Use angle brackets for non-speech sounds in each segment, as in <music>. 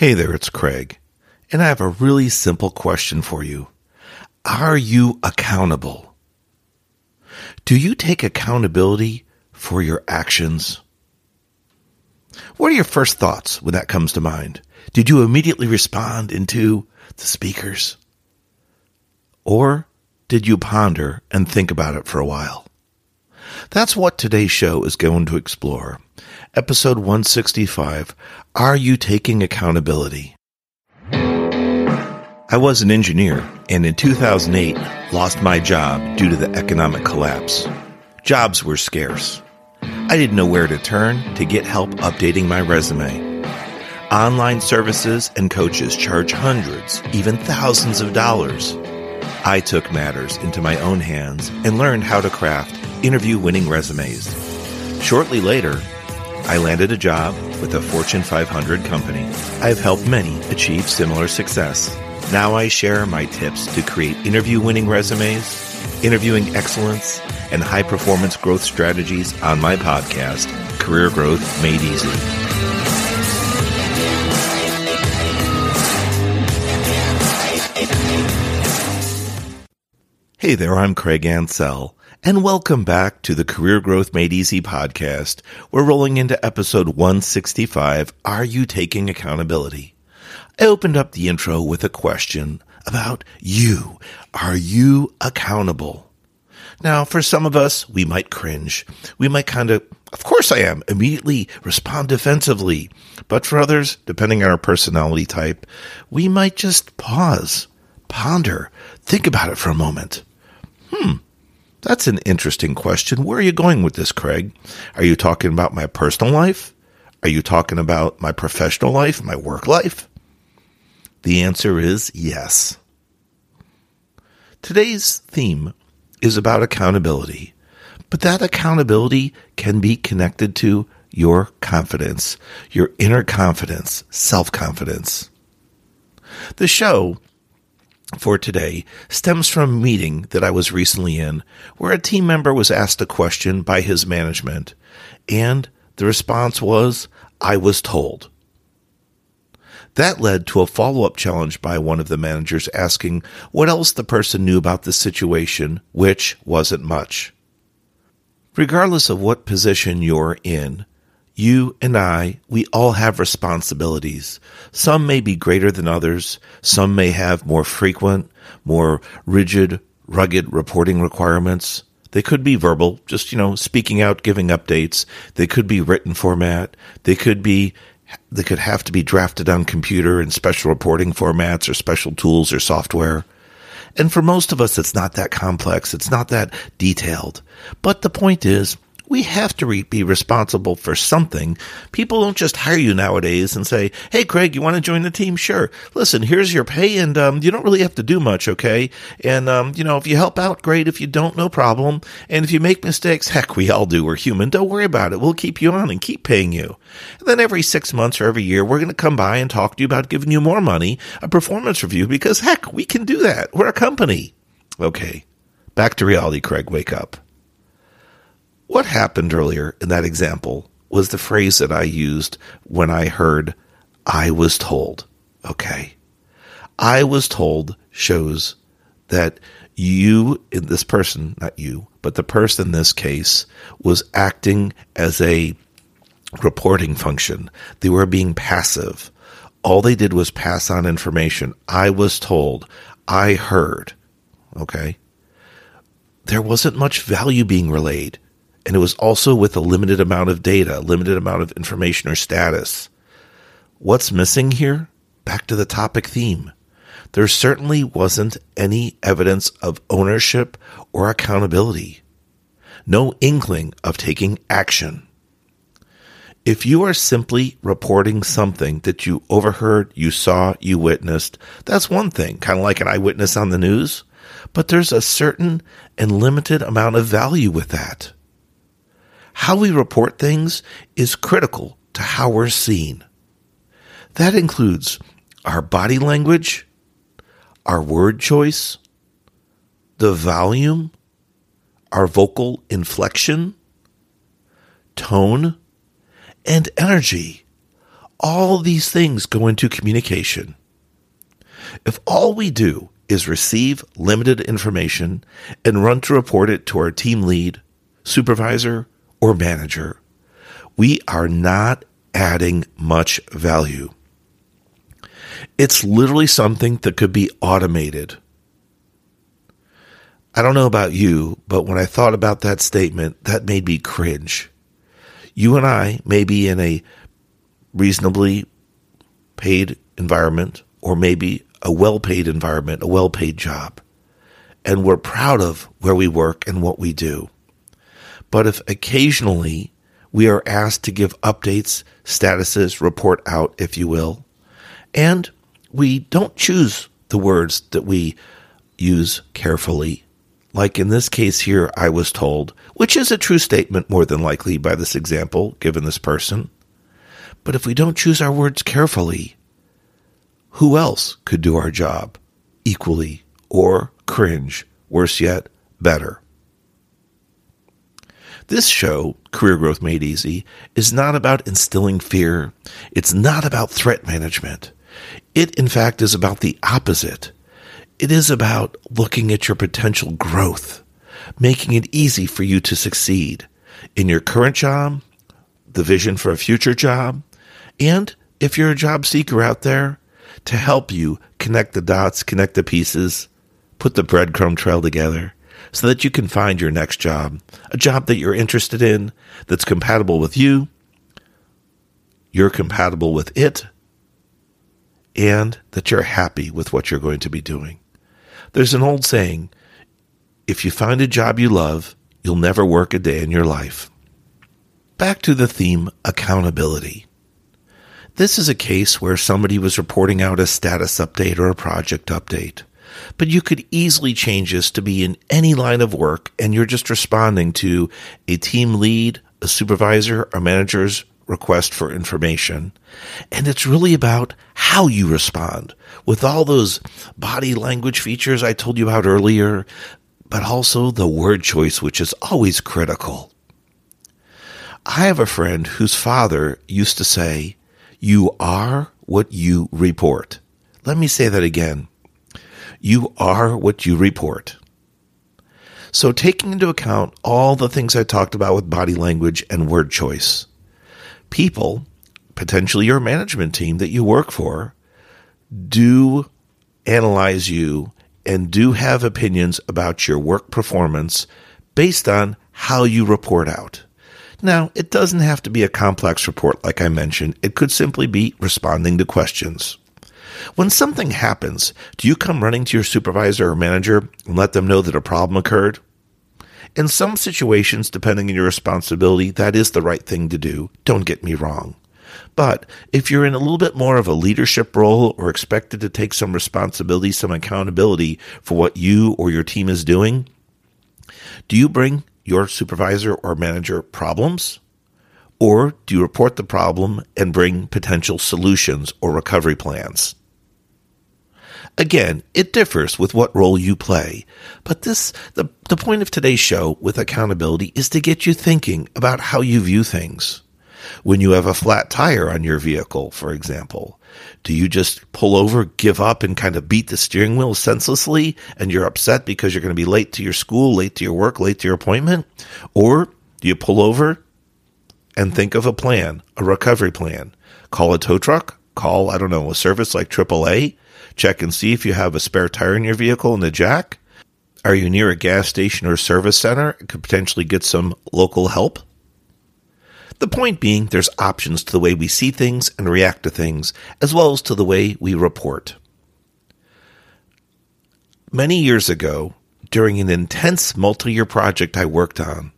Hey there, it's Craig, and I have a really simple question for you. Are you accountable? Do you take accountability for your actions? What are your first thoughts when that comes to mind? Did you immediately respond into the speakers? Or did you ponder and think about it for a while? That's what today's show is going to explore. Episode 165 Are You Taking Accountability? I was an engineer and in 2008 lost my job due to the economic collapse. Jobs were scarce. I didn't know where to turn to get help updating my resume. Online services and coaches charge hundreds, even thousands of dollars. I took matters into my own hands and learned how to craft interview winning resumes. Shortly later, I landed a job with a Fortune 500 company. I have helped many achieve similar success. Now I share my tips to create interview winning resumes, interviewing excellence, and high performance growth strategies on my podcast, Career Growth Made Easy. Hey there, I'm Craig Ansell, and welcome back to the Career Growth Made Easy podcast. We're rolling into episode 165 Are You Taking Accountability? I opened up the intro with a question about you. Are you accountable? Now, for some of us, we might cringe. We might kind of, of course I am, immediately respond defensively. But for others, depending on our personality type, we might just pause, ponder, think about it for a moment. Hmm. That's an interesting question. Where are you going with this, Craig? Are you talking about my personal life? Are you talking about my professional life, my work life? The answer is yes. Today's theme is about accountability, but that accountability can be connected to your confidence, your inner confidence, self confidence. The show for today stems from a meeting that I was recently in where a team member was asked a question by his management, and the response was, I was told. That led to a follow up challenge by one of the managers asking what else the person knew about the situation, which wasn't much. Regardless of what position you're in, you and I, we all have responsibilities. Some may be greater than others. Some may have more frequent, more rigid, rugged reporting requirements. They could be verbal, just, you know, speaking out, giving updates. They could be written format. They could be they could have to be drafted on computer in special reporting formats or special tools or software. And for most of us, it's not that complex. It's not that detailed. But the point is, we have to re- be responsible for something. People don't just hire you nowadays and say, Hey, Craig, you want to join the team? Sure. Listen, here's your pay and, um, you don't really have to do much. Okay. And, um, you know, if you help out, great. If you don't, no problem. And if you make mistakes, <laughs> heck, we all do. We're human. Don't worry about it. We'll keep you on and keep paying you. And then every six months or every year, we're going to come by and talk to you about giving you more money, a performance review, because heck, we can do that. We're a company. Okay. Back to reality, Craig. Wake up. What happened earlier in that example was the phrase that I used when I heard, I was told. Okay. I was told shows that you, in this person, not you, but the person in this case was acting as a reporting function. They were being passive. All they did was pass on information. I was told. I heard. Okay. There wasn't much value being relayed and it was also with a limited amount of data, limited amount of information or status. What's missing here? Back to the topic theme. There certainly wasn't any evidence of ownership or accountability. No inkling of taking action. If you are simply reporting something that you overheard, you saw, you witnessed, that's one thing, kind of like an eyewitness on the news. But there's a certain and limited amount of value with that. How we report things is critical to how we're seen. That includes our body language, our word choice, the volume, our vocal inflection, tone, and energy. all these things go into communication. If all we do is receive limited information and run to report it to our team lead, supervisor, or manager, we are not adding much value. It's literally something that could be automated. I don't know about you, but when I thought about that statement, that made me cringe. You and I may be in a reasonably paid environment or maybe a well paid environment, a well paid job. And we're proud of where we work and what we do. But if occasionally we are asked to give updates, statuses, report out, if you will, and we don't choose the words that we use carefully. Like in this case here, I was told, which is a true statement more than likely by this example given this person. But if we don't choose our words carefully, who else could do our job equally or cringe, worse yet, better? This show, Career Growth Made Easy, is not about instilling fear. It's not about threat management. It, in fact, is about the opposite. It is about looking at your potential growth, making it easy for you to succeed in your current job, the vision for a future job, and if you're a job seeker out there, to help you connect the dots, connect the pieces, put the breadcrumb trail together so that you can find your next job, a job that you're interested in, that's compatible with you, you're compatible with it, and that you're happy with what you're going to be doing. There's an old saying if you find a job you love, you'll never work a day in your life. Back to the theme accountability. This is a case where somebody was reporting out a status update or a project update. But you could easily change this to be in any line of work and you're just responding to a team lead, a supervisor, a manager's request for information. And it's really about how you respond with all those body language features I told you about earlier, but also the word choice, which is always critical. I have a friend whose father used to say, you are what you report. Let me say that again. You are what you report. So, taking into account all the things I talked about with body language and word choice, people, potentially your management team that you work for, do analyze you and do have opinions about your work performance based on how you report out. Now, it doesn't have to be a complex report like I mentioned. It could simply be responding to questions. When something happens, do you come running to your supervisor or manager and let them know that a problem occurred? In some situations, depending on your responsibility, that is the right thing to do. Don't get me wrong. But if you're in a little bit more of a leadership role or expected to take some responsibility, some accountability for what you or your team is doing, do you bring your supervisor or manager problems? Or do you report the problem and bring potential solutions or recovery plans? Again, it differs with what role you play, but this the, the point of today's show with accountability is to get you thinking about how you view things. When you have a flat tire on your vehicle, for example, do you just pull over, give up, and kind of beat the steering wheel senselessly and you're upset because you're going to be late to your school, late to your work, late to your appointment? Or do you pull over and think of a plan, a recovery plan? Call a tow truck, call, I don't know, a service like AAA, check and see if you have a spare tire in your vehicle and a jack. Are you near a gas station or service center? Could potentially get some local help. The point being, there's options to the way we see things and react to things, as well as to the way we report. Many years ago, during an intense multi year project I worked on,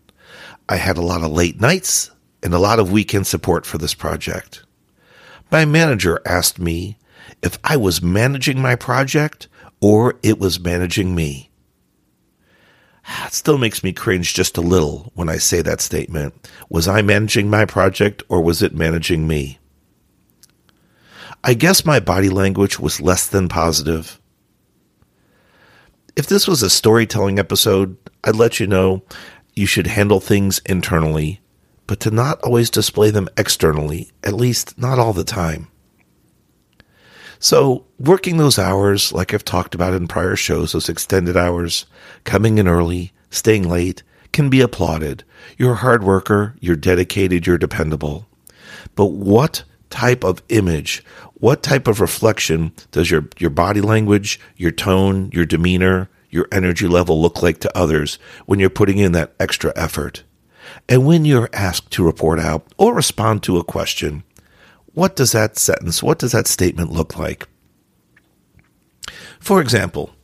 I had a lot of late nights and a lot of weekend support for this project. My manager asked me if I was managing my project or it was managing me. It still makes me cringe just a little when I say that statement. Was I managing my project or was it managing me? I guess my body language was less than positive. If this was a storytelling episode, I'd let you know you should handle things internally but to not always display them externally, at least not all the time. So, working those hours, like I've talked about in prior shows, those extended hours, coming in early, staying late, can be applauded. You're a hard worker, you're dedicated, you're dependable. But what type of image, what type of reflection does your, your body language, your tone, your demeanor, your energy level look like to others when you're putting in that extra effort? And when you're asked to report out or respond to a question, what does that sentence, what does that statement look like? For example,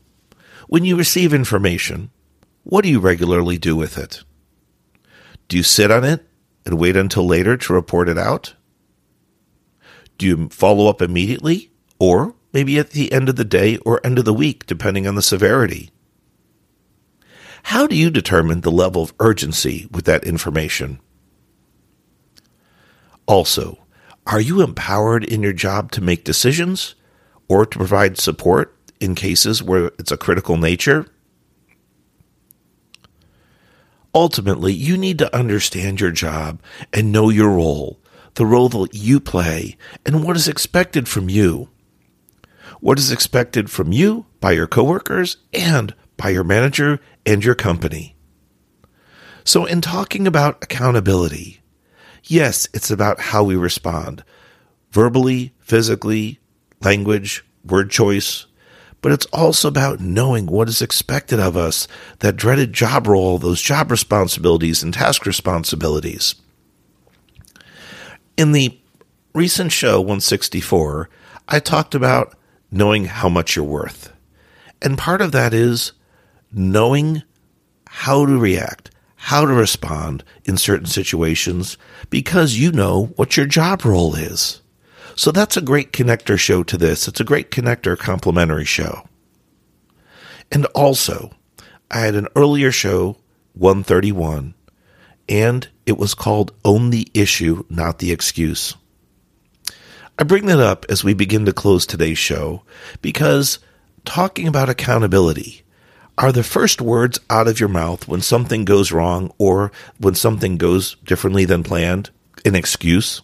when you receive information, what do you regularly do with it? Do you sit on it and wait until later to report it out? Do you follow up immediately or maybe at the end of the day or end of the week, depending on the severity? How do you determine the level of urgency with that information? Also, are you empowered in your job to make decisions or to provide support in cases where it's a critical nature? Ultimately, you need to understand your job and know your role, the role that you play, and what is expected from you. What is expected from you by your coworkers and by your manager and your company. So, in talking about accountability, yes, it's about how we respond verbally, physically, language, word choice, but it's also about knowing what is expected of us, that dreaded job role, those job responsibilities and task responsibilities. In the recent show 164, I talked about knowing how much you're worth. And part of that is knowing how to react, how to respond in certain situations because you know what your job role is. So that's a great connector show to this. It's a great connector complementary show. And also, I had an earlier show, 131, and it was called Own the Issue, Not the Excuse. I bring that up as we begin to close today's show because talking about accountability are the first words out of your mouth when something goes wrong or when something goes differently than planned an excuse?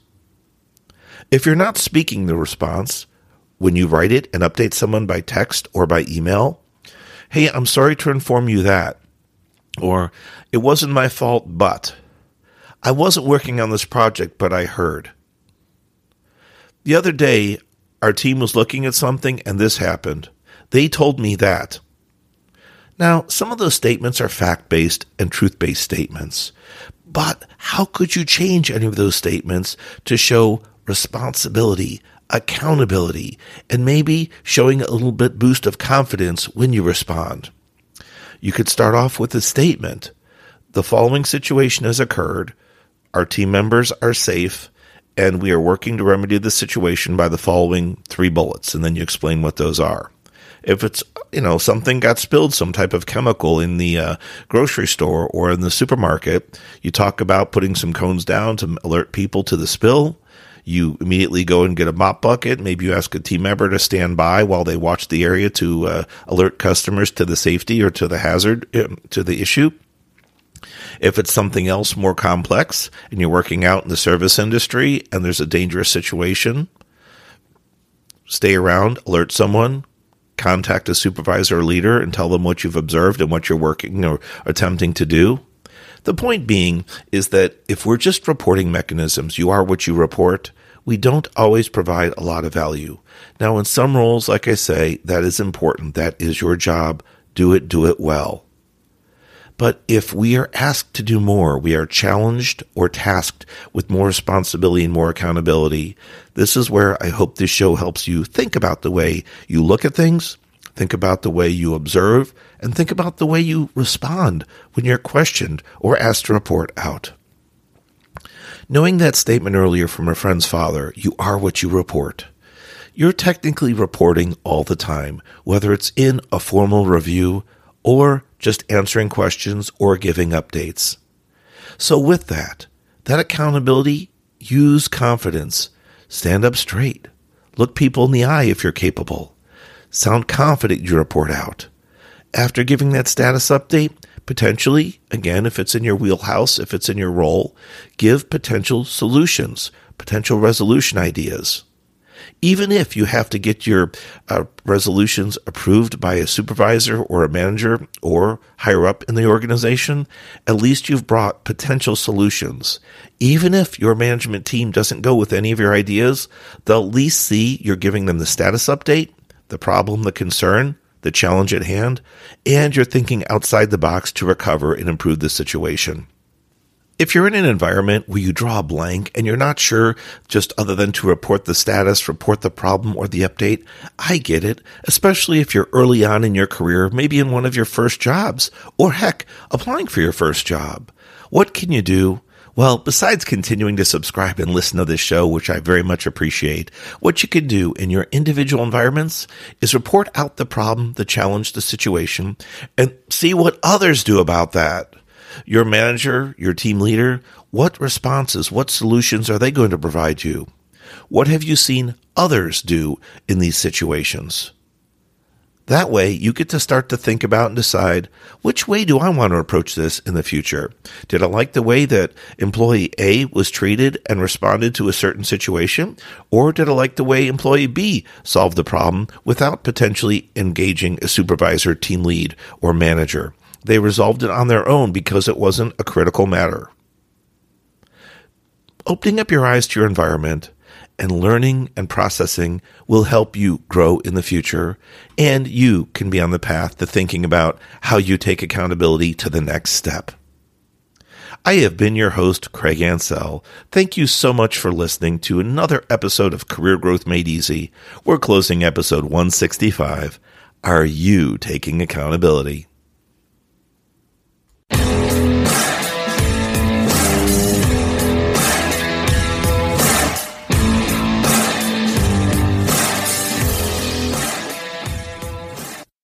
If you're not speaking the response when you write it and update someone by text or by email, hey, I'm sorry to inform you that. Or, it wasn't my fault, but I wasn't working on this project, but I heard. The other day, our team was looking at something and this happened. They told me that. Now, some of those statements are fact based and truth based statements, but how could you change any of those statements to show responsibility, accountability, and maybe showing a little bit boost of confidence when you respond? You could start off with a statement. The following situation has occurred. Our team members are safe and we are working to remedy the situation by the following three bullets. And then you explain what those are. If it's, you know, something got spilled, some type of chemical in the uh, grocery store or in the supermarket, you talk about putting some cones down to alert people to the spill. You immediately go and get a mop bucket. Maybe you ask a team member to stand by while they watch the area to uh, alert customers to the safety or to the hazard, uh, to the issue. If it's something else more complex and you're working out in the service industry and there's a dangerous situation, stay around, alert someone, contact a supervisor or leader and tell them what you've observed and what you're working or attempting to do. The point being is that if we're just reporting mechanisms, you are what you report, we don't always provide a lot of value. Now, in some roles, like I say, that is important. That is your job. Do it, do it well. But if we are asked to do more, we are challenged or tasked with more responsibility and more accountability. This is where I hope this show helps you think about the way you look at things, think about the way you observe, and think about the way you respond when you're questioned or asked to report out. Knowing that statement earlier from a friend's father, you are what you report. You're technically reporting all the time, whether it's in a formal review or just answering questions or giving updates. So, with that, that accountability, use confidence, stand up straight, look people in the eye if you're capable, sound confident you report out, after giving that status update, potentially, again, if it's in your wheelhouse, if it's in your role, give potential solutions, potential resolution ideas. Even if you have to get your uh, resolutions approved by a supervisor or a manager or higher up in the organization, at least you've brought potential solutions. Even if your management team doesn't go with any of your ideas, they'll at least see you're giving them the status update, the problem, the concern, the challenge at hand, and you're thinking outside the box to recover and improve the situation. If you're in an environment where you draw a blank and you're not sure just other than to report the status, report the problem, or the update, I get it, especially if you're early on in your career, maybe in one of your first jobs, or heck, applying for your first job. What can you do? Well, besides continuing to subscribe and listen to this show, which I very much appreciate, what you can do in your individual environments is report out the problem, the challenge, the situation, and see what others do about that your manager, your team leader, what responses, what solutions are they going to provide you? What have you seen others do in these situations? That way, you get to start to think about and decide which way do I want to approach this in the future? Did I like the way that employee A was treated and responded to a certain situation? Or did I like the way employee B solved the problem without potentially engaging a supervisor, team lead, or manager? They resolved it on their own because it wasn't a critical matter. Opening up your eyes to your environment and learning and processing will help you grow in the future, and you can be on the path to thinking about how you take accountability to the next step. I have been your host, Craig Ansell. Thank you so much for listening to another episode of Career Growth Made Easy. We're closing episode 165. Are you taking accountability?